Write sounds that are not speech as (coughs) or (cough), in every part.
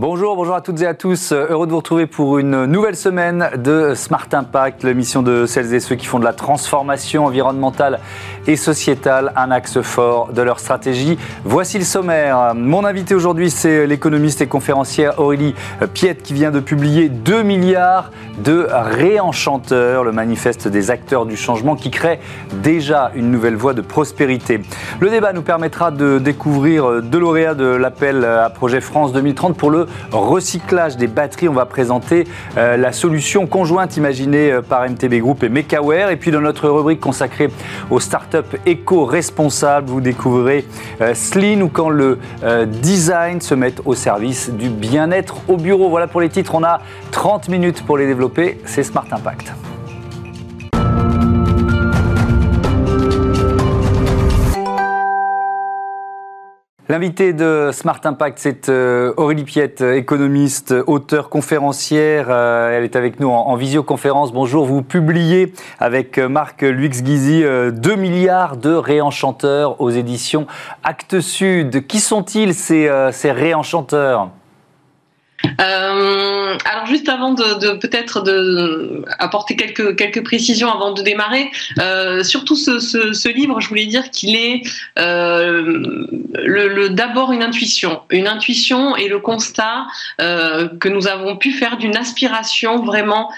Bonjour, bonjour à toutes et à tous. Heureux de vous retrouver pour une nouvelle semaine de Smart Impact, l'émission de celles et ceux qui font de la transformation environnementale et sociétale un axe fort de leur stratégie. Voici le sommaire. Mon invité aujourd'hui, c'est l'économiste et conférencière Aurélie Piette qui vient de publier 2 milliards de réenchanteurs, le manifeste des acteurs du changement qui crée déjà une nouvelle voie de prospérité. Le débat nous permettra de découvrir deux lauréats de l'appel à projet France 2030 pour le recyclage des batteries. On va présenter euh, la solution conjointe imaginée euh, par MTB Group et Mekaware. Et puis dans notre rubrique consacrée aux startups éco-responsables, vous découvrirez euh, Sleen ou quand le design se met au service du bien-être au bureau. Voilà pour les titres. On a 30 minutes pour les développer. C'est Smart Impact. L'invité de Smart Impact, c'est euh, Aurélie Piette, économiste, auteure, conférencière. Euh, elle est avec nous en, visioconférence. Bonjour, vous publiez avec euh, Marc Luix-Guizy 2 milliards de réenchanteurs aux éditions Actes Sud. Qui sont-ils ces, ces réenchanteurs? Euh, alors juste avant de, peut-être de apporter quelques quelques précisions avant de démarrer, euh, surtout ce, livre, je voulais dire qu'il est euh, le, d'abord une intuition, une intuition et le constat que nous avons pu faire d'une aspiration vraiment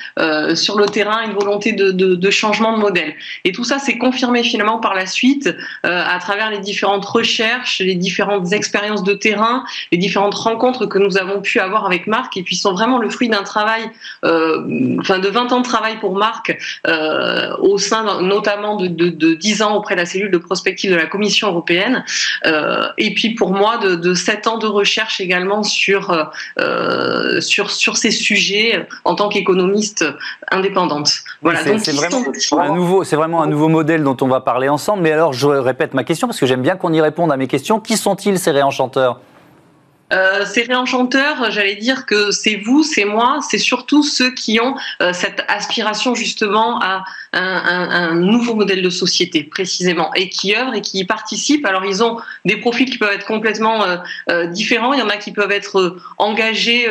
sur le terrain, une volonté de, de, changement de modèle. Et tout ça s'est confirmé finalement par la suite à travers les différentes recherches, les différentes expériences de terrain, les différentes rencontres que nous avons pu avoir avec Marc et puis sont vraiment le fruit d'un travail, euh, enfin de 20 ans de travail pour Marc euh, au sein notamment de, de, 10 ans auprès de la cellule de prospective de la Commission européenne euh, et puis pour moi de, de 7 ans de recherche également sur, sur, sur ces sujets en tant qu'économiste indépendante. Voilà, c'est vraiment, un nouveau, c'est vraiment un nouveau modèle dont on va parler ensemble. Mais alors, je répète ma question parce que j'aime bien qu'on y réponde à mes questions. Qui sont-ils ces réenchanteurs? Euh, ces réenchanteurs, j'allais dire que c'est vous, c'est moi, c'est surtout ceux qui ont euh, cette aspiration justement à un, nouveau modèle de société précisément et qui œuvrent et qui y participent. Alors ils ont des profils qui peuvent être complètement euh, différents. Il y en a qui peuvent être engagés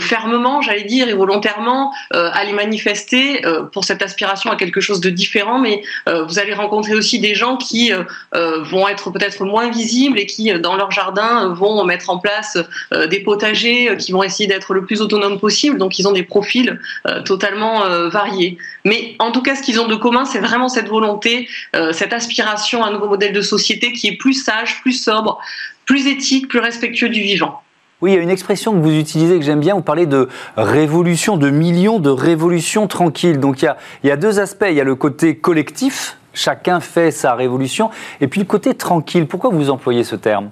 fermement, j'allais dire, et volontairement à les manifester pour cette aspiration à quelque chose de différent. Mais vous allez rencontrer aussi des gens qui vont être peut-être moins visibles et qui dans leur jardin vont mettre en place euh, des potagers euh, qui vont essayer d'être le plus autonome possible. Donc, ils ont des profils euh, totalement variés. Mais en tout cas, ce qu'ils ont de commun, c'est vraiment cette volonté, cette aspiration à un nouveau modèle de société qui est plus sage, plus sobre, plus éthique, plus respectueux du vivant. Oui, il y a une expression que vous utilisez que j'aime bien, vous parlez de révolution, de millions de révolutions tranquilles. Donc il y, a, il y a deux aspects, il y a le côté collectif, chacun fait sa révolution, et puis le côté tranquille. Pourquoi vous employez ce terme?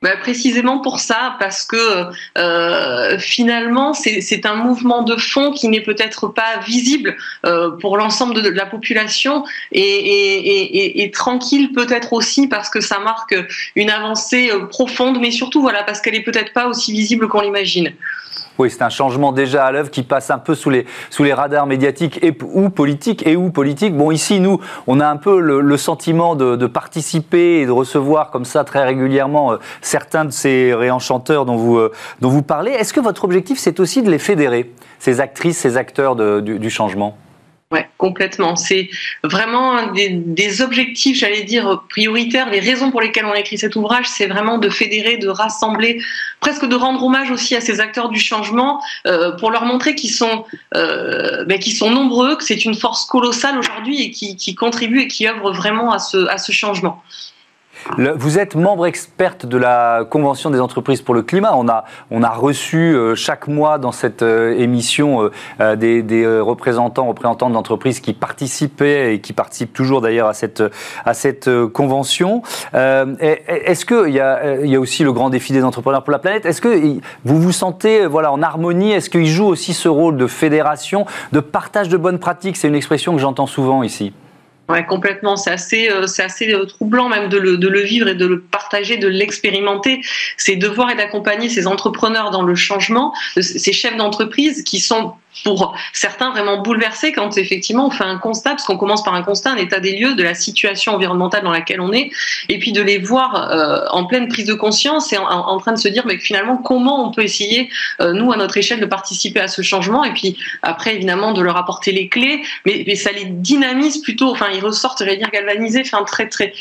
Bah, précisément pour ça, parce que euh, finalement, c'est un mouvement de fond qui n'est peut-être pas visible euh, pour l'ensemble de, la population et, et, tranquille peut-être aussi parce que ça marque une avancée euh, profonde, mais surtout voilà parce qu'elle est peut-être pas aussi visible qu'on l'imagine. Oui, c'est un changement déjà à l'œuvre qui passe un peu sous les, radars médiatiques ou politiques et ou politiques. Bon, ici, nous, on a un peu le, sentiment de, participer et de recevoir comme ça très régulièrement euh, certains de ces réenchanteurs dont vous, euh, dont vous parlez. Est-ce que votre objectif, c'est aussi de les fédérer, ces actrices, ces acteurs du changement? Ouais, complètement. C'est vraiment des, des objectifs, j'allais dire, prioritaires. Les raisons pour lesquelles on a écrit cet ouvrage, c'est vraiment de fédérer, de rassembler, presque de rendre hommage aussi à ces acteurs du changement euh, pour leur montrer qu'ils sont, euh, ben, qu'ils sont nombreux, que c'est une force colossale aujourd'hui et qui, qui contribue et qui œuvre vraiment à à ce changement vous êtes membre experte de la Convention des entreprises pour le climat. On a, on a reçu euh, chaque mois dans cette euh, émission euh, des, représentants, représentants d'entreprises qui participaient et qui participent toujours d'ailleurs à cette, à cette convention. Est-ce qu'il y, a, y a aussi le grand défi des entrepreneurs pour la planète Est-ce que vous vous sentez voilà, en harmonie? Est-ce qu'il joue aussi ce rôle de fédération, de partage de bonnes pratiques? C'est une expression que j'entends souvent ici. Ouais, complètement. C'est assez, euh, c'est assez euh, troublant même de le, de le vivre et de le partager, de l'expérimenter. C'est de voir et d'accompagner ces entrepreneurs dans le changement, ces chefs d'entreprise qui sont pour certains vraiment bouleversés quand effectivement on fait un constat, parce qu'on commence par un constat, un état des lieux de la situation environnementale dans laquelle on est, et puis de les voir euh, en pleine prise de conscience et en, train de se dire mais finalement comment on peut essayer, euh, nous à notre échelle, de participer à ce changement, et puis après évidemment de leur apporter les clés, mais, mais ça les dynamise plutôt, enfin ils ressortent, j'allais dire galvanisés, enfin très très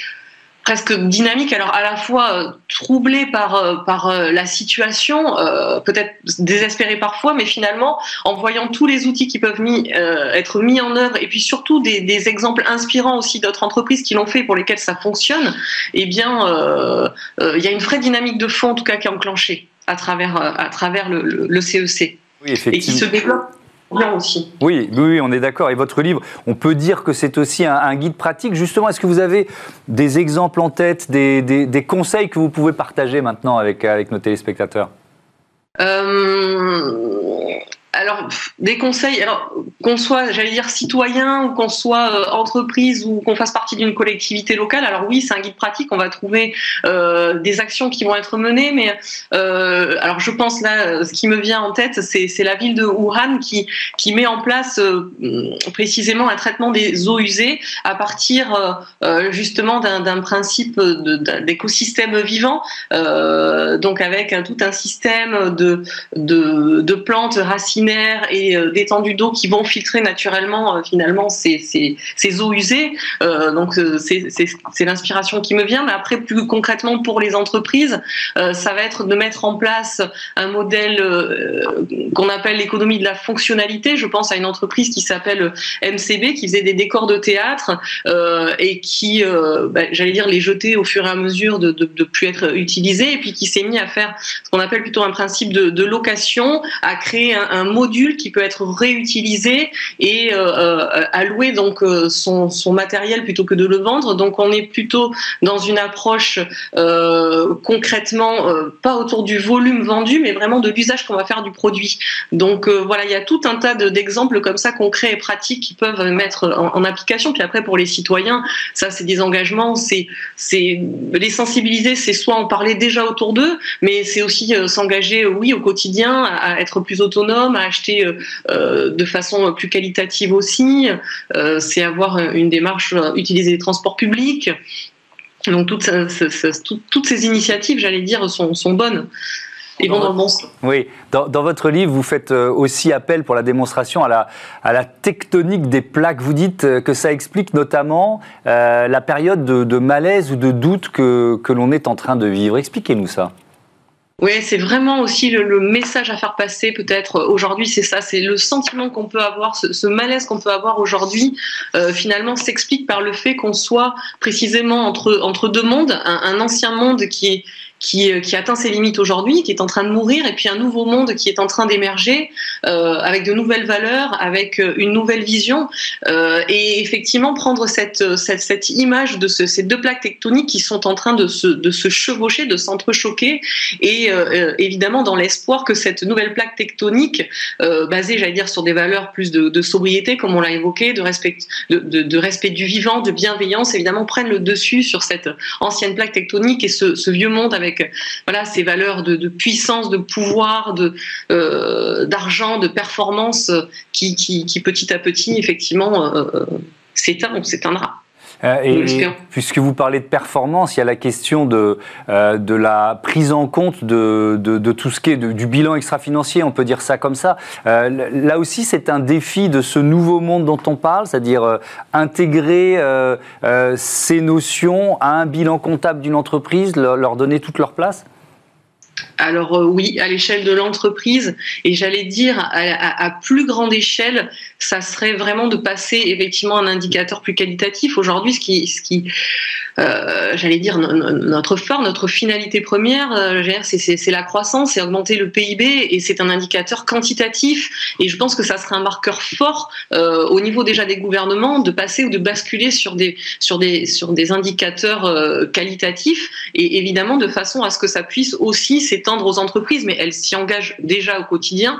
presque dynamique, alors à la fois euh, troublé par, euh, par euh, la situation, peut-être désespéré parfois, mais finalement, en voyant tous les outils qui peuvent mis, être mis en œuvre, et puis surtout des, des exemples inspirants aussi d'autres entreprises qui l'ont fait pour lesquelles ça fonctionne, eh bien, il y a une vraie dynamique de fond, en tout cas, qui est enclenchée à travers, à travers le, le, CEC. Oui, et qui se développe aussi. Oui, oui, on est d'accord. Et votre livre, on peut dire que c'est aussi un, guide pratique. Justement, est-ce que vous avez des exemples en tête, des, des, conseils que vous pouvez partager maintenant avec, avec nos téléspectateurs? Euh, alors, des conseils, qu'on soit, j'allais dire, citoyen ou qu'on soit euh, entreprise ou qu'on fasse partie d'une collectivité locale, alors oui, c'est un guide pratique, on va trouver euh, des actions qui vont être menées, mais euh, alors je pense là, ce qui me vient en tête, c'est la ville de Wuhan qui, qui met en place précisément un traitement des eaux usées à partir justement d'un principe d'écosystème vivant, donc avec tout un système de, de, de plantes et euh, d'étendues d'eau qui vont filtrer naturellement euh, finalement ces, ces, eaux usées. Euh, donc c'est l'inspiration qui me vient. Mais après, plus concrètement pour les entreprises, ça va être de mettre en place un modèle qu'on appelle l'économie de la fonctionnalité. Je pense à une entreprise qui s'appelle MCB, qui faisait des décors de théâtre et qui, bah, j'allais dire, les jeter au fur et à mesure de, de, plus être utilisés, et puis qui s'est mis à faire ce qu'on appelle plutôt un principe de, location, à créer un, un module qui peut être réutilisé et euh, euh, allouer donc euh, son, matériel plutôt que de le vendre. Donc on est plutôt dans une approche concrètement pas autour du volume vendu, mais vraiment de l'usage qu'on va faire du produit. Donc voilà, il y a tout un tas d'exemples comme ça concrets et pratiques qui peuvent mettre en, application. Puis après pour les citoyens, ça c'est des engagements, c'est c'est les sensibiliser, c'est soit en parler déjà autour d'eux, mais c'est aussi s'engager oui au quotidien à être plus autonome, à acheter euh, euh, de façon plus qualitative aussi. Euh, c'est avoir une démarche, utiliser les transports publics. Donc toutes, toutes ces initiatives, j'allais dire, sont, sont bonnes. Et dans bon. Oui, dans, votre livre, vous faites aussi appel pour la démonstration à la, à la tectonique des plaques. Vous dites que ça explique notamment la période de, de, malaise ou de doute que, que l'on est en train de vivre. Expliquez-nous ça. Oui, c'est vraiment aussi le, message à faire passer peut-être aujourd'hui, c'est ça, c'est le sentiment qu'on peut avoir, ce, malaise qu'on peut avoir aujourd'hui, euh, finalement s'explique par le fait qu'on soit précisément entre, entre deux mondes, un, un ancien monde qui est qui, euh, qui, atteint ses limites aujourd'hui, qui est en train de mourir, et puis un nouveau monde qui est en train d'émerger euh, avec de nouvelles valeurs, avec euh, une nouvelle vision. Et effectivement, prendre cette, cette, image de ce, ces deux plaques tectoniques qui sont en train de se, de se chevaucher, de s'entrechoquer, et évidemment dans l'espoir que cette nouvelle plaque tectonique, basée, j'allais dire, sur des valeurs plus de, sobriété, comme on l'a évoqué, de respect, de, respect du vivant, de bienveillance, évidemment, prenne le dessus sur cette ancienne plaque tectonique et ce, ce vieux monde avec avec voilà ces valeurs de, puissance, de pouvoir, euh, d'argent, de performance qui, qui, petit à petit effectivement euh, euh s'éteint s'éteindra. Euh, et, puisque vous parlez de performance, il y a la question de, euh, de la prise en compte de, de, tout ce qui est du bilan extra-financier, on peut dire ça comme ça. Euh, là aussi, c'est un défi de ce nouveau monde dont on parle, c'est-à-dire intégrer ces notions à un bilan comptable d'une entreprise, leur donner toute leur place? Alors euh, oui, à l'échelle de l'entreprise, et j'allais dire à, plus grande échelle, ça serait vraiment de passer effectivement un indicateur plus qualitatif. Aujourd'hui, ce qui, ce qui euh, j'allais dire notre phare, notre finalité première, euh, c'est la croissance, c'est augmenter le PIB, et c'est un indicateur quantitatif. Et je pense que ça serait un marqueur fort au niveau déjà des gouvernements de passer ou de basculer sur des sur des sur des indicateurs qualitatifs, et évidemment de façon à ce que ça puisse aussi s'étendre aux entreprises, mais elle s'y engage déjà au quotidien.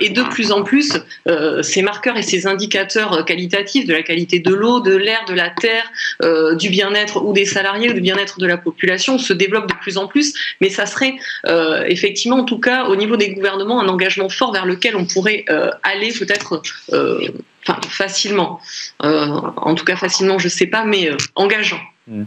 et de plus en plus, ces marqueurs et ces indicateurs qualitatifs de la qualité de l'eau, de l'air, de la terre, du bien-être ou des salariés ou du bien-être de la population se développent de plus en plus. Mais ça serait effectivement, en tout cas, au niveau des gouvernements, un engagement fort vers lequel on pourrait aller peut-être facilement, euh, en tout cas facilement, je ne sais pas, mais euh, engageant. Euh,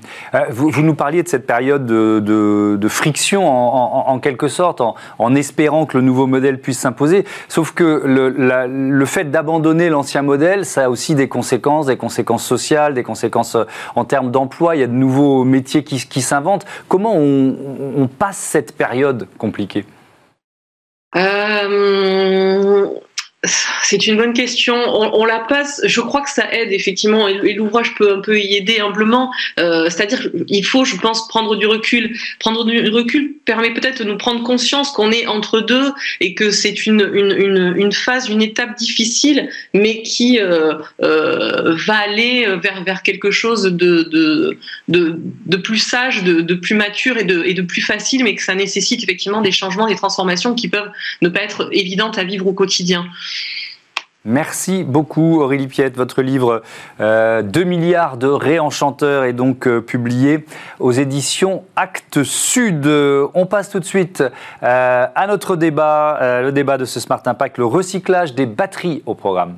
vous, nous parliez de cette période de, friction en, quelque sorte, en, espérant que le nouveau modèle puisse s'imposer. Sauf que le, fait d'abandonner l'ancien modèle, ça a aussi des conséquences, des conséquences sociales, des conséquences en termes d'emploi. Il y a de nouveaux métiers qui, s'inventent. Comment on, passe cette période compliquée? C'est une bonne question. On, la passe. Je crois que ça aide effectivement, et, l'ouvrage peut un peu y aider humblement. Euh, c'est-à-dire, il faut, je pense, prendre du recul. Prendre du recul permet peut-être de nous prendre conscience qu'on est entre deux et que c'est une, phase, une étape difficile, mais qui euh, euh, va aller vers, quelque chose de, plus sage, de, de, plus mature et de, et de plus facile, mais que ça nécessite effectivement des changements, des transformations qui peuvent ne pas être évidentes à vivre au quotidien. Merci beaucoup Aurélie Piette. Votre livre 2 euh, milliards de réenchanteurs est donc euh, publié aux éditions Actes Sud. On passe tout de suite euh, à notre débat, le débat de ce Smart Impact, le recyclage des batteries au programme.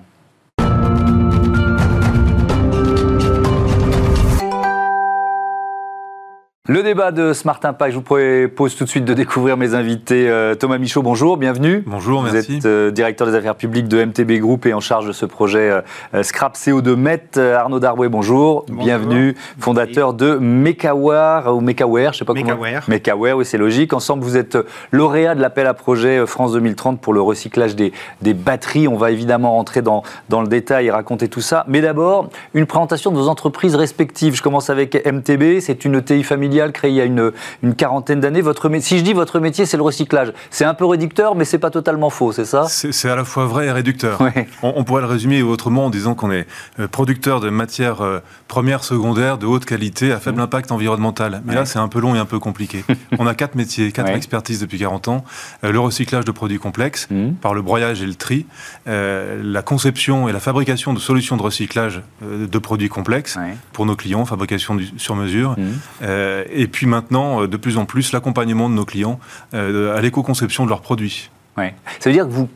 Le débat de Smart Impact, je vous propose tout de suite de découvrir mes invités. Euh, Thomas Michaud, bonjour, bienvenue. Bonjour, merci. Vous êtes euh, directeur des affaires publiques de MTB Group et en charge de ce projet euh, Scrap CO2 Met. Arnaud Darway, bonjour, bienvenue. Fondateur de Mekaware, ou Mekaware, je sais pas comment. Mekaware, oui, c'est logique. Ensemble, vous êtes lauréat de l'appel à projet France 2030 pour le recyclage des, des batteries. On va évidemment rentrer dans, dans le détail et raconter tout ça. Mais d'abord, une présentation de vos entreprises respectives. Je commence avec MTB, c'est une ETI familiale créé il y a une, une quarantaine d'années. Votre, si je dis votre métier, c'est le recyclage. C'est un peu réducteur, mais c'est pas totalement faux, c'est ça? C'est à la fois vrai et réducteur. On, pourrait le résumer autrement en disant qu'on est euh, producteur de matières euh, premières, secondaires, de haute qualité, à faible mmh. impact environnemental. Mais là, c'est un peu long et un peu compliqué. (laughs) on a quatre métiers, quatre expertises depuis 40 ans. Euh, le recyclage de produits complexes, mmh. par le broyage et le tri, la conception et la fabrication de solutions de recyclage de produits complexes pour nos clients, fabrication sur mesure. Mmh. Euh, et puis maintenant, euh, de plus en plus, l'accompagnement de nos clients euh, à l'éco-conception de leurs produits. Ouais. Ça veut dire que vous,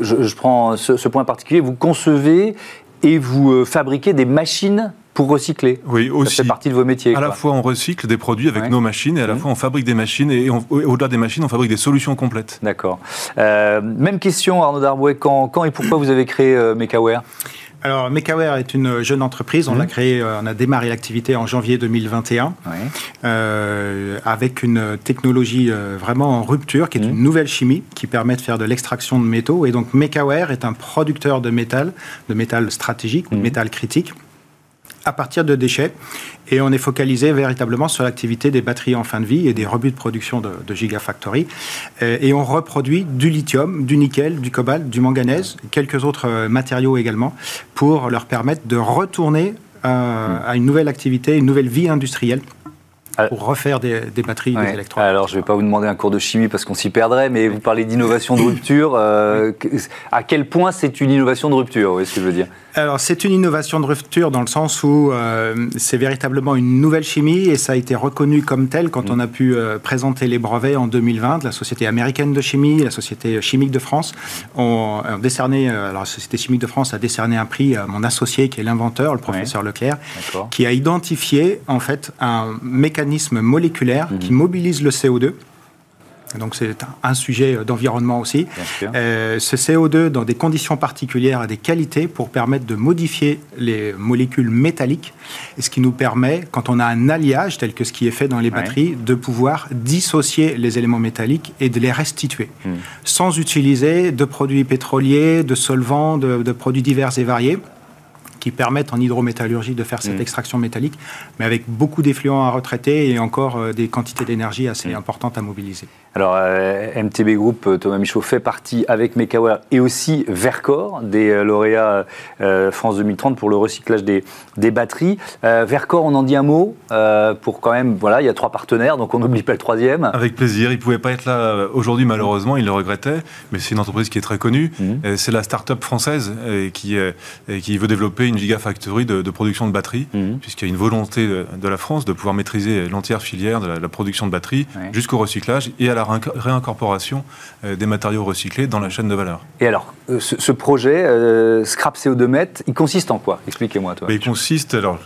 je, prends ce, point particulier, vous concevez et vous fabriquez des machines pour recycler. Oui, aussi. Ça fait partie de vos métiers. À la fois, on recycle des produits avec nos machines et à la mmh. fois, on fabrique des machines et au-delà des machines, on fabrique des solutions complètes. D'accord. même question, Arnaud Darbouet. Quand, quand, et pourquoi vous avez créé Mekaware? Alors, Mekaware est une jeune entreprise. On l'a mhm. créé, euh, on a démarré l'activité en janvier 2021 euh, avec une technologie euh, vraiment en rupture, qui est mhm. une nouvelle chimie qui permet de faire de l'extraction de métaux. Et donc, Mekaware est un producteur de métal, de métal stratégique ou de mhm. métal critique à partir de déchets. Et on est focalisé véritablement sur l'activité des batteries en fin de vie et des rebuts de production de, Gigafactory. Euh, et on reproduit du lithium, du nickel, du cobalt, du manganèse, quelques autres euh, matériaux également, pour leur permettre de retourner euh, à une nouvelle activité, une nouvelle vie industrielle pour refaire des, batteries, des électrons. Alors, je ne vais pas vous demander un cours de chimie parce qu'on s'y perdrait, mais vous parlez d'innovation de rupture. à quel point c'est une innovation de rupture, vous ce que je veux dire? Alors, c'est une innovation de rupture dans le sens où euh, c'est véritablement une nouvelle chimie et ça a été reconnu comme tel quand mm. on a pu euh, présenter les brevets en 2020. La Société américaine de chimie, la Société chimique de France ont, décerné, euh, alors la Société chimique de France a décerné un prix à mon associé qui est l'inventeur, le professeur Leclerc, qui a identifié en fait un mécanisme moléculaire mm-hmm. qui mobilise le CO2 donc c'est un sujet d'environnement aussi. Euh, ce CO2 dans des conditions particulières a des qualités pour permettre de modifier les molécules métalliques, et ce qui nous permet, quand on a un alliage tel que ce qui est fait dans les batteries, de pouvoir dissocier les éléments métalliques et de les restituer, hmm. sans utiliser de produits pétroliers, de solvants, de produits divers et variés qui permettent en hydrométallurgie de faire cette mm. extraction métallique, mais avec beaucoup d'effluents à retraiter et encore euh, des quantités d'énergie assez importantes à mobiliser. Alors, euh, MTB Group, euh, Thomas Michaud fait partie avec Mekawer et aussi Vercor, des lauréats France 2030 pour le recyclage des, des batteries. Vercor, on en dit un mot pour quand même, voilà, il y a trois partenaires, donc on n'oublie pas le troisième. Avec plaisir. Il ne pouvait pas être là aujourd'hui, malheureusement, il le regrettait, mais c'est une entreprise qui est très connue. Mm. C'est la start-up française qui, qui veut développer une gigafactory de, de production de batteries, mhm. puisqu'il y a une volonté de, la France de pouvoir maîtriser l'entière filière de la, production de batteries jusqu'au recyclage et à la réincorporation euh, des matériaux recyclés dans la chaîne de valeur. Et alors, euh, ce, projet, euh, Scrap CO2 Met, il consiste en quoi? Expliquez-moi, toi. il consiste, alors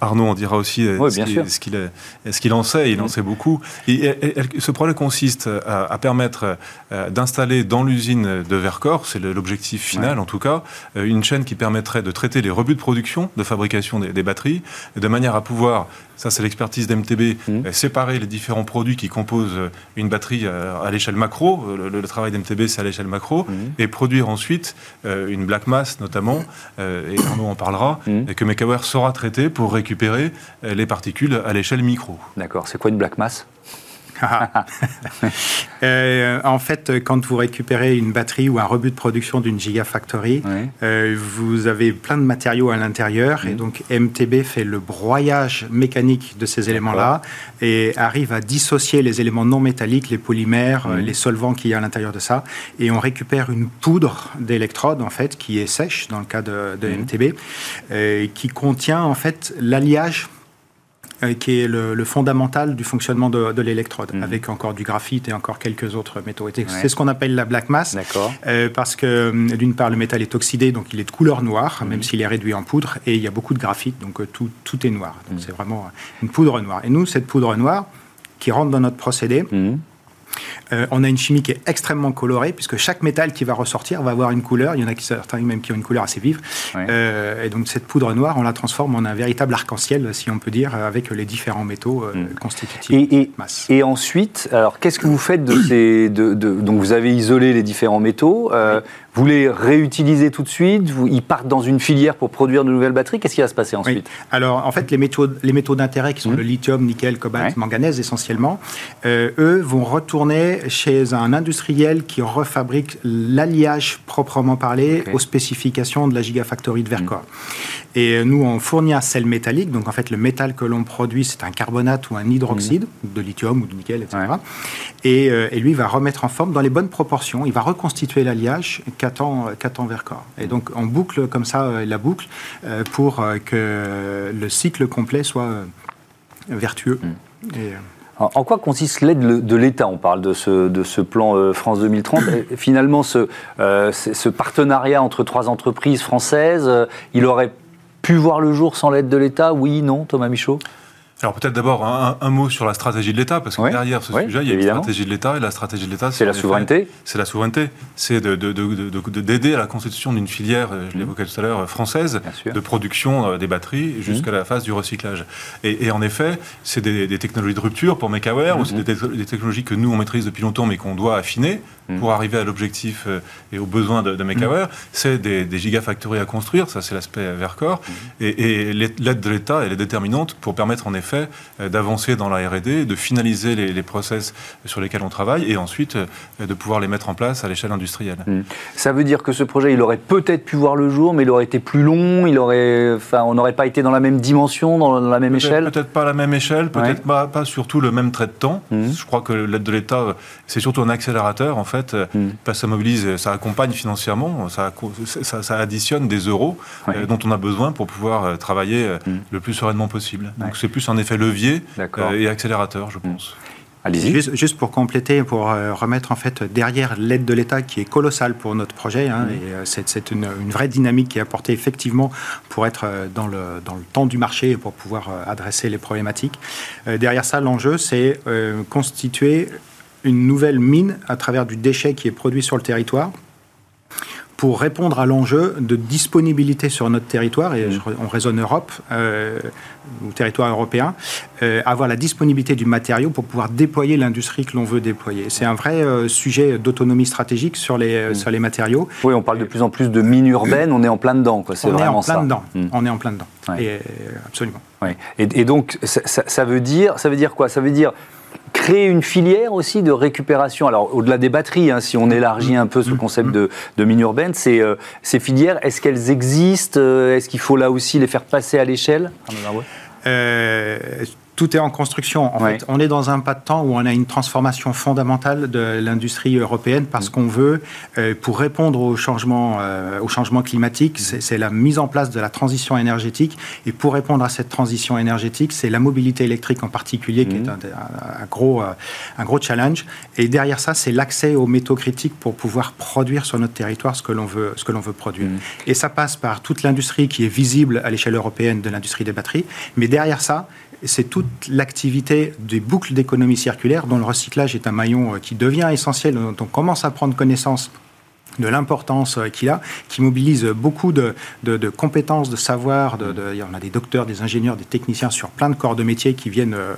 Arnaud en dira aussi ce qu'il ce qu'il en sait, il en mhm. sait beaucoup. Et, ce projet consiste à, permettre d'installer dans l'usine de Vercors, c'est l'objectif final en tout cas, une chaîne qui permettrait de traiter les but de production, de fabrication des, batteries, de manière à pouvoir, ça c'est l'expertise d'MTB, mmh. euh, séparer les différents produits qui composent euh, une batterie euh, à, l'échelle macro, le, travail d'MTB c'est à l'échelle macro, mmh. et produire ensuite une black mass notamment, et Arnaud en parlera, mmh. et que Mekawer saura traiter pour récupérer les particules à l'échelle micro. D'accord, c'est quoi une black mass? (laughs) euh, en fait, quand vous récupérez une batterie ou un rebut de production d'une gigafactory, euh, vous avez plein de matériaux à l'intérieur et donc MTB fait le broyage mécanique de ces éléments-là et arrive à dissocier les éléments non métalliques, les polymères, les solvants qu'il y a à l'intérieur de ça et on récupère une poudre d'électrode en fait qui est sèche dans le cas de, MTB euh, qui contient en fait l'alliage qui est le, fondamental du fonctionnement de, l'électrode, mhm. avec encore du graphite et encore quelques autres métaux. C'est ce qu'on appelle la black mass, euh, parce que euh, d'une part le métal est oxydé, donc il est de couleur noire, mhm. même s'il est réduit en poudre, et il y a beaucoup de graphite, donc tout, tout est noir. Donc mhm. c'est vraiment une poudre noire. Et nous, cette poudre noire, qui rentre dans notre procédé, euh, on a une chimie qui est extrêmement colorée, puisque chaque métal qui va ressortir va avoir une couleur. Il y en a qui, certains même qui ont une couleur assez vive. Euh, et donc cette poudre noire, on la transforme en un véritable arc-en-ciel, si on peut dire, avec les différents métaux euh, mm. constitutifs et, et, masse. Et ensuite, alors qu'est-ce que vous faites de ces... De, donc vous avez isolé les différents métaux. Vous les réutilisez tout de suite vous, Ils partent dans une filière pour produire de nouvelles batteries Qu'est-ce qui va se passer ensuite? Alors, en fait, les métaux, les métaux d'intérêt, qui sont mmh. le lithium, nickel, cobalt, manganèse essentiellement, euh, eux vont retourner chez un industriel qui refabrique l'alliage proprement parlé aux spécifications de la Gigafactory de Vercors. Mmh. Et nous, on fournit un sel métallique. Donc, en fait, le métal que l'on produit, c'est un carbonate ou un hydroxyde, mmh. de lithium ou de nickel, etc. Et, euh, et, lui va remettre en forme dans les bonnes proportions. Il va reconstituer l'alliage qu'attend Vercors. Et donc, on boucle comme ça euh, la boucle euh, pour que le cycle complet soit vertueux. Mmh. En quoi consiste l'aide de l'État? On parle de ce, de ce plan France 2030. (coughs) finalement, ce, ce, partenariat entre trois entreprises françaises, il aurait pu voir le jour sans l'aide de l'État? Oui, non, Thomas Michaud? Alors peut-être d'abord un, mot sur la stratégie de l'État, parce que derrière ce sujet, il y a une stratégie de l'État, et la stratégie de l'État, c'est la souveraineté. C'est la souveraineté, c'est d'aider de, à la constitution d'une filière, euh, je mmh. l'évoquais tout à l'heure, française, de production euh, des batteries jusqu'à mmh. la phase du recyclage. Et, en effet, c'est des, technologies de rupture pour Mekawer, ou c'est mmh. des, technologies que nous on maîtrise depuis longtemps, mais qu'on doit affiner pour arriver à l'objectif euh, et aux besoins de, de C'est des, gigafactories à construire, ça c'est l'aspect Vercors, et, et l'aide de l'État elle est déterminante pour permettre en effet euh, d'avancer dans la R&D, de finaliser les, process sur lesquels on travaille et ensuite euh, de pouvoir les mettre en place à l'échelle industrielle. Hmm. Ça veut dire que ce projet, il aurait peut-être pu voir le jour, mais il aurait été plus long, il aurait, enfin, on n'aurait pas été dans la même dimension, dans la même échelle? Peut-être pas la même échelle, peut-être pas, pas, surtout le même trait de temps. Hmm. Je crois que l'aide de l'État, c'est surtout un accélérateur, en fait, hmm. parce que ça mobilise, ça accompagne financièrement, ça, ça, additionne des euros euh, dont on a besoin pour pouvoir travailler le plus sereinement possible. Donc c'est plus un effet levier euh, et accélérateur, je pense. Allez-y. Juste, pour compléter, pour euh, remettre en fait derrière l'aide de l'État qui est colossale pour notre projet, hein, et euh, c'est une, vraie dynamique qui est apportée effectivement pour être dans le, dans le temps du marché et pour pouvoir adresser les problématiques. derrière ça, l'enjeu, c'est constituer une nouvelle mine à travers du déchet qui est produit sur le territoire pour répondre à l'enjeu de disponibilité sur notre territoire, et on raisonne Europe, euh, ou territoire européen, euh, avoir la disponibilité du matériau pour pouvoir déployer l'industrie que l'on veut déployer. C'est un vrai euh, sujet d'autonomie stratégique sur les, mm. sur les matériaux. Oui, on parle de plus en plus de mine urbaine, on est en plein dedans. C'est on est en plein dedans. Mm. On est en plein dedans. Et, absolument. Et, donc, ça, ça, veut dire, ça veut dire quoi? Ça veut dire créer une filière aussi de récupération. Alors, au-delà des batteries, hein, si on élargit un peu ce concept de, de mine urbaine, c'est, euh, ces filières, est-ce qu'elles existent euh, Est-ce qu'il faut là aussi les faire passer à l'échelle euh, tout est en construction. En fait, on est dans un pas de temps où on a une transformation fondamentale de l'industrie européenne parce mm. qu'on veut, euh, pour répondre au changement, euh, au changement climatique, c'est la mise en place de la transition énergétique. Et pour répondre à cette transition énergétique, c'est la mobilité électrique en particulier qui est mm. un, gros, euh, un gros challenge. Et derrière ça, c'est l'accès aux métaux critiques pour pouvoir produire sur notre territoire ce que l'on veut, ce que l'on veut produire. Mm. Et ça passe par toute l'industrie qui est visible à l'échelle européenne de l'industrie des batteries. Mais derrière ça, c'est toute l'activité des boucles d'économie circulaire dont le recyclage est un maillon euh, qui devient essentiel, dont on commence à prendre connaissance de l'importance euh, qu'il a, qui mobilise beaucoup de, compétences, de savoir. De, de, on a des docteurs, des ingénieurs, des techniciens sur plein de corps de métier qui viennent euh,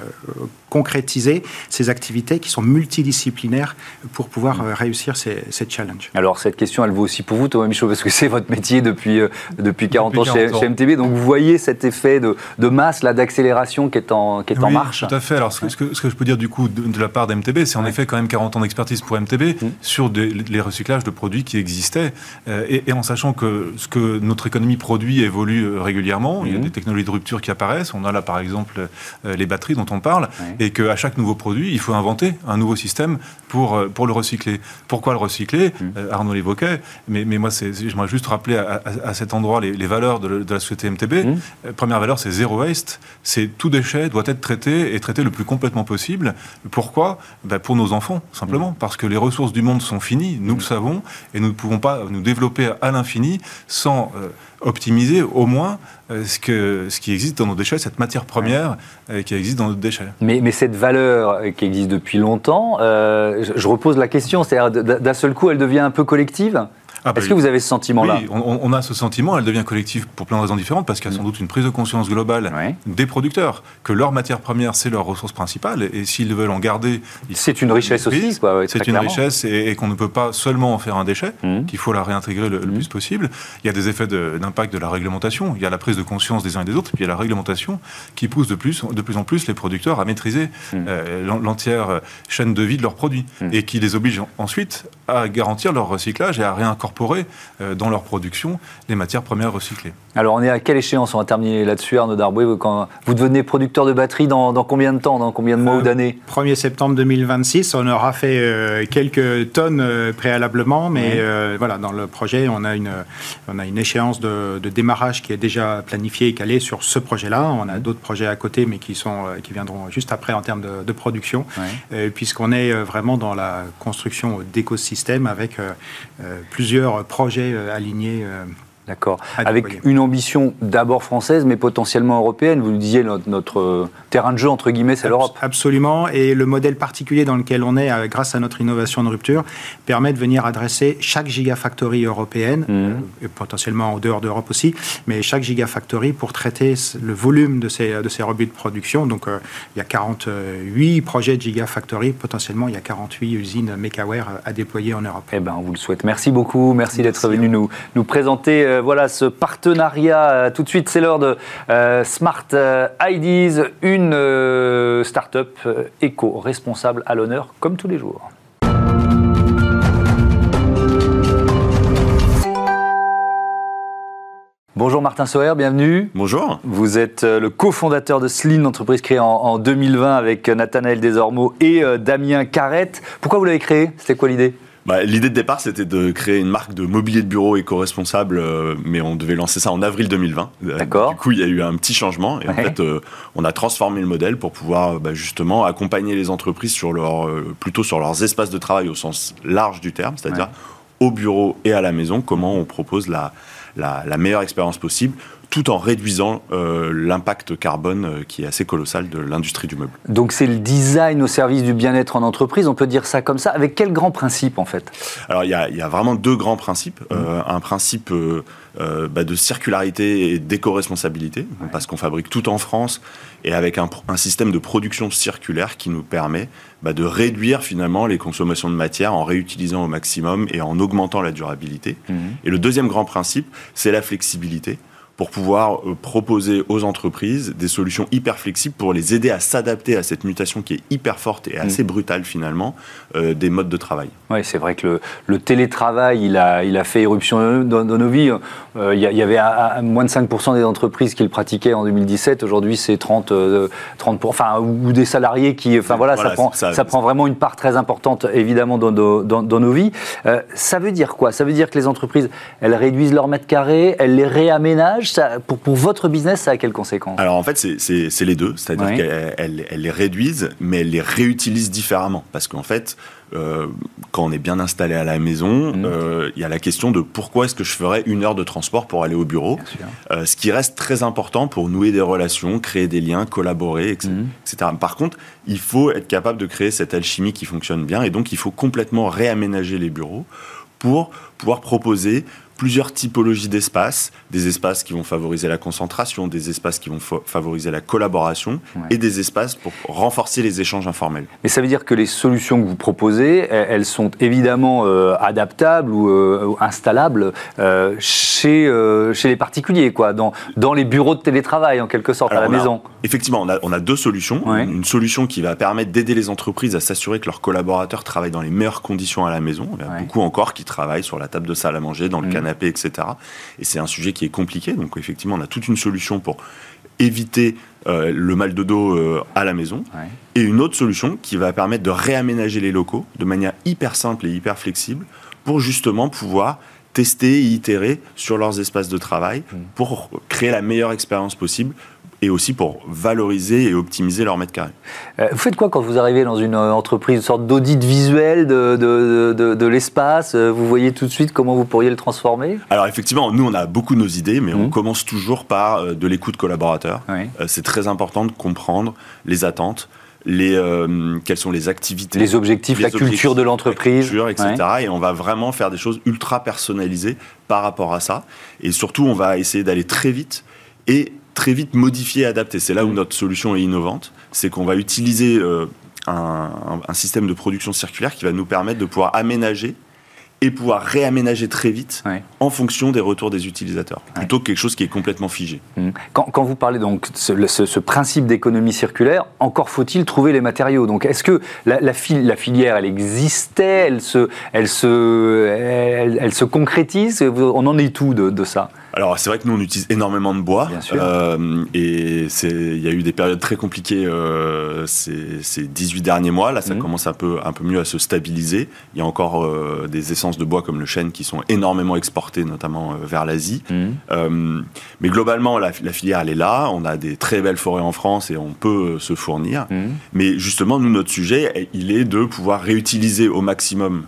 concrétiser ces activités qui sont multidisciplinaires pour pouvoir euh, réussir ces, challenges. Alors cette question, elle vaut aussi pour vous, Thomas Michaud, parce que c'est votre métier depuis, depuis 40 ans, chez, MTB. Donc vous voyez cet effet de, masse, là, d'accélération qui est, en, qui est en marche. Tout à fait. Alors ce, que, ce, que, je peux dire du coup de, la part d'MTB, c'est en effet quand même 40 ans d'expertise pour MTB mmh. sur les recyclages de produits qui existaient, euh, et, en sachant que ce que notre économie produit évolue euh, régulièrement, il y a mhm. des technologies de rupture qui apparaissent, on a là par exemple euh, les batteries dont on parle, et qu'à chaque nouveau produit, il faut inventer un nouveau système pour, pour le recycler. Pourquoi le recycler mhm. Arnaud l'évoquait, mais, mais moi j'aimerais juste rappeler à, cet endroit les, valeurs de, la société MTB. Mhm. Première valeur, c'est zéro waste, c'est tout déchet doit être traité et traité le plus complètement possible. Pourquoi? Ben, Pour nos enfants, simplement, parce que les ressources du monde sont finies, nous le savons, et nous ne pouvons pas nous développer à l'infini sans euh, optimiser au moins euh, ce, que, ce qui existe dans nos déchets, cette matière première euh, qui existe dans nos déchets. Mais, cette valeur qui existe depuis longtemps, je, je, repose la question, c'est-à-dire d'un seul coup, elle devient un peu collective? Ah, Est-ce bah, que vous avez ce sentiment-là Oui, on, a ce sentiment. Elle devient collective pour plein de raisons différentes, parce qu'il y a sans mm. doute une prise de conscience globale des producteurs que leur matière première, c'est leur ressource principale, et s'ils veulent en garder... C'est une richesse aussi, c'est une richesse, et, qu'on ne peut pas seulement en faire un déchet, mm. qu'il faut la réintégrer le, mm. plus possible. Il y a des effets d'impact de, la réglementation, il y a la prise de conscience des uns et des autres, puis il y a la réglementation qui pousse de plus, de plus en plus les producteurs à maîtriser euh, l'entière chaîne de vie de leurs produits, et qui les oblige ensuite à garantir leur recyclage et à réincorporer euh, dans leur production les matières premières recyclées. Alors on est à quelle échéance On va terminer là-dessus, Arnaud Darboué. Quand vous devenez producteur de batteries dans, combien de temps Dans combien de mois ou euh, d'années 1er septembre 2026. On aura fait euh, quelques tonnes préalablement, mais voilà, dans le projet, on a une, on a une échéance de, démarrage qui est déjà planifiée et calée sur ce projet-là. On a d'autres projets à côté, mais qui, sont, qui viendront juste après en termes de, production, puisqu'on est vraiment dans la construction d'écosystèmes avec plusieurs projets euh, alignés euh, D'accord. Avec une ambition d'abord française, mais potentiellement européenne. Vous le disiez, notre, euh, terrain de jeu, entre guillemets, c'est l'Europe. Absolument. Et le modèle particulier dans lequel on est, euh, grâce à notre innovation de rupture, permet de venir adresser chaque gigafactory européenne, mmh. euh, et potentiellement en dehors d'Europe aussi, mais chaque gigafactory pour traiter le volume de ces, de ces rebuts de production. Donc, il y a 48 projets de gigafactory. Potentiellement, il y a 48 usines Mekaware à déployer en Europe. Eh ben, on vous le souhaite. Merci beaucoup. Merci, d'être venu nous, nous présenter euh, voilà ce partenariat. Euh, tout de suite, c'est l'heure de euh, Smart IDs, une start-up éco-responsable à l'honneur, comme tous les jours. Bonjour Martin Soher, bienvenue. Bonjour. Vous êtes le cofondateur de Slim, entreprise créée en, 2020 avec Nathanaël Desormeaux et Damien Carrette. Pourquoi vous l'avez créé? C'était quoi l'idée? Bah, L'idée de départ, c'était de créer une marque de mobilier de bureau éco-responsable, euh, mais on devait lancer ça en avril 2020. Euh, D'accord. Du coup, il y a eu un petit changement et en fait, euh, on a transformé le modèle pour pouvoir bah, justement accompagner les entreprises sur leur, plutôt sur leurs espaces de travail au sens large du terme, c'est-à-dire au bureau et à la maison, comment on propose la, la, la meilleure expérience possible tout en réduisant l'impact carbone qui est assez colossal de l'industrie du meuble. Donc c'est le design au service du bien-être en entreprise, on peut dire ça comme ça. Avec quel grand principe en fait? Alors il y, a, vraiment deux grands principes. Mmh. un principe euh, bah, de circularité et d'éco-responsabilité, parce qu'on fabrique tout en France et avec un, système de production circulaire qui nous permet bah, de réduire finalement les consommations de matière en réutilisant au maximum et en augmentant la durabilité. Mmh. Et le deuxième grand principe, c'est la flexibilité pour pouvoir euh, proposer aux entreprises des solutions hyper flexibles pour les aider à s'adapter à cette mutation qui est hyper forte et assez mm. brutale finalement euh, des modes de travail. Oui, c'est vrai que le, télétravail, il a, il a fait éruption dans, nos vies. Euh, il, y avait moins de 5% des entreprises qui le pratiquaient en 2017. Aujourd'hui, c'est 30, 30 enfin, ou des salariés qui... Enfin voilà, ça, prend, ça, prend vraiment une part très importante évidemment dans, dans, dans nos vies. ça veut dire quoi? Ça veut dire que les entreprises, elles réduisent leurs mètres carrés, elles les réaménagent pour, votre business, ça a quelles conséquences? Alors en fait, c'est les deux. C'est-à-dire qu'elles les réduisent, mais elles les réutilisent différemment. Parce qu'en fait, euh, quand on est bien installé à la maison, mmh. euh, il y a la question de pourquoi est-ce que je ferais une heure de transport pour aller au bureau. Euh, ce qui reste très important pour nouer des relations, créer des liens, collaborer, etc. Mmh. Par contre, il faut être capable de créer cette alchimie qui fonctionne bien. Et donc, il faut complètement réaménager les bureaux pour pouvoir proposer plusieurs typologies d'espaces, des espaces qui vont favoriser la concentration, des espaces qui vont favoriser la collaboration et des espaces pour renforcer les échanges informels. Mais ça veut dire que les solutions que vous proposez, elles sont évidemment euh, adaptables ou euh, installables euh, chez, chez les particuliers, quoi, dans, dans les bureaux de télétravail en quelque sorte, à la maison. effectivement, on a, on a, deux solutions. Une solution qui va permettre d'aider les entreprises à s'assurer que leurs collaborateurs travaillent dans les meilleures conditions à la maison. Il y a beaucoup encore qui travaillent sur la table de salle à manger, dans le canapé etc. Et c'est un sujet qui est compliqué. Donc effectivement, on a toute une solution pour éviter euh, le mal de dos euh, à la maison. Et une autre solution qui va permettre de réaménager les locaux de manière hyper simple et hyper flexible pour justement pouvoir tester et itérer sur leurs espaces de travail mmh. pour créer la meilleure expérience possible et aussi pour valoriser et optimiser leur mètre carré. Euh, vous faites quoi quand vous arrivez dans une euh, entreprise, une sorte d'audit visuel de, de, de, l'espace euh, Vous voyez tout de suite comment vous pourriez le transformer? Alors effectivement, nous on a beaucoup nos idées, mais on mmh. commence toujours par de l'écoute collaborateur. C'est très important de comprendre les attentes. Les, quelles sont les activités, les objectifs, la culture de l'entreprise, etc. Et on va vraiment faire des choses ultra personnalisées par rapport à ça. Et surtout, on va essayer d'aller très vite et très vite modifier et adapter. C'est là où notre solution est innovante, c'est qu'on va utiliser euh, un, système de production circulaire qui va nous permettre de pouvoir aménager et pouvoir réaménager très vite en fonction des retours des utilisateurs, plutôt que quelque chose qui est complètement figé. Mm. Quand, vous parlez donc de ce, ce, principe d'économie circulaire, encore faut-il trouver les matériaux. Donc est-ce que la, la, filière, elle existait, elle se, elle se, elle, se concrétise? On en est tout de, de ça? Alors c'est vrai que nous on utilise énormément de bois euh, et il y a eu des périodes très compliquées euh, ces, ces, 18 derniers mois. Là ça mhm. commence un peu, un peu mieux à se stabiliser. Il y a encore euh, des essences de bois comme le chêne qui sont énormément exportées notamment vers l'Asie. Mhm. Mais globalement la, la, filière elle est là. On a des très belles forêts en France et on peut se fournir. Mhm. Mais justement nous notre sujet il est de pouvoir réutiliser au maximum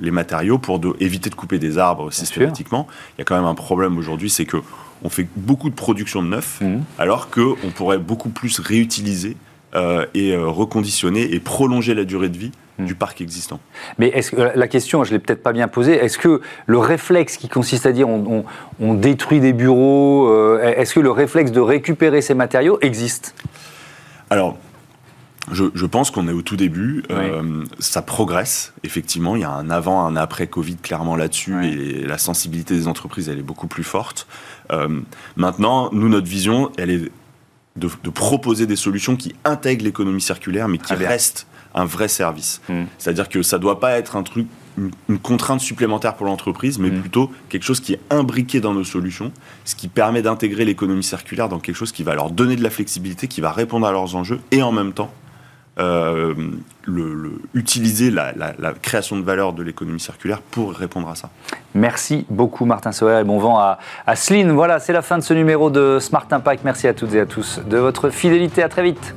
les matériaux pour de, éviter de couper des arbres systématiquement. Il y a quand même un problème aujourd'hui, c'est que on fait beaucoup de production de neuf, mmh. alors qu'on pourrait beaucoup plus réutiliser euh, et euh, reconditionner et prolonger la durée de vie mmh. du parc existant. Mais est-ce que la question, je l'ai peut-être pas bien posée, est-ce que le réflexe qui consiste à dire on, on, détruit des bureaux, euh, est-ce que le réflexe de récupérer ces matériaux existe? Alors, je, pense qu'on est au tout début. Euh, ça progresse, effectivement. Il y a un avant, un après Covid clairement là-dessus. Et la sensibilité des entreprises, elle est beaucoup plus forte. Euh, maintenant, nous, notre vision, elle est de, proposer des solutions qui intègrent l'économie circulaire, mais qui restent un vrai service. Hmm. C'est-à-dire que ça ne doit pas être un truc, une, contrainte supplémentaire pour l'entreprise, mais hmm. plutôt quelque chose qui est imbriqué dans nos solutions, ce qui permet d'intégrer l'économie circulaire dans quelque chose qui va leur donner de la flexibilité, qui va répondre à leurs enjeux, et en même temps euh, le, utiliser la, création de valeur de l'économie circulaire pour répondre à ça. Merci beaucoup Martin Sauer et bon vent à, à Voilà, c'est la fin de ce numéro de Smart Impact. Merci à toutes et à tous de votre fidélité. À très vite.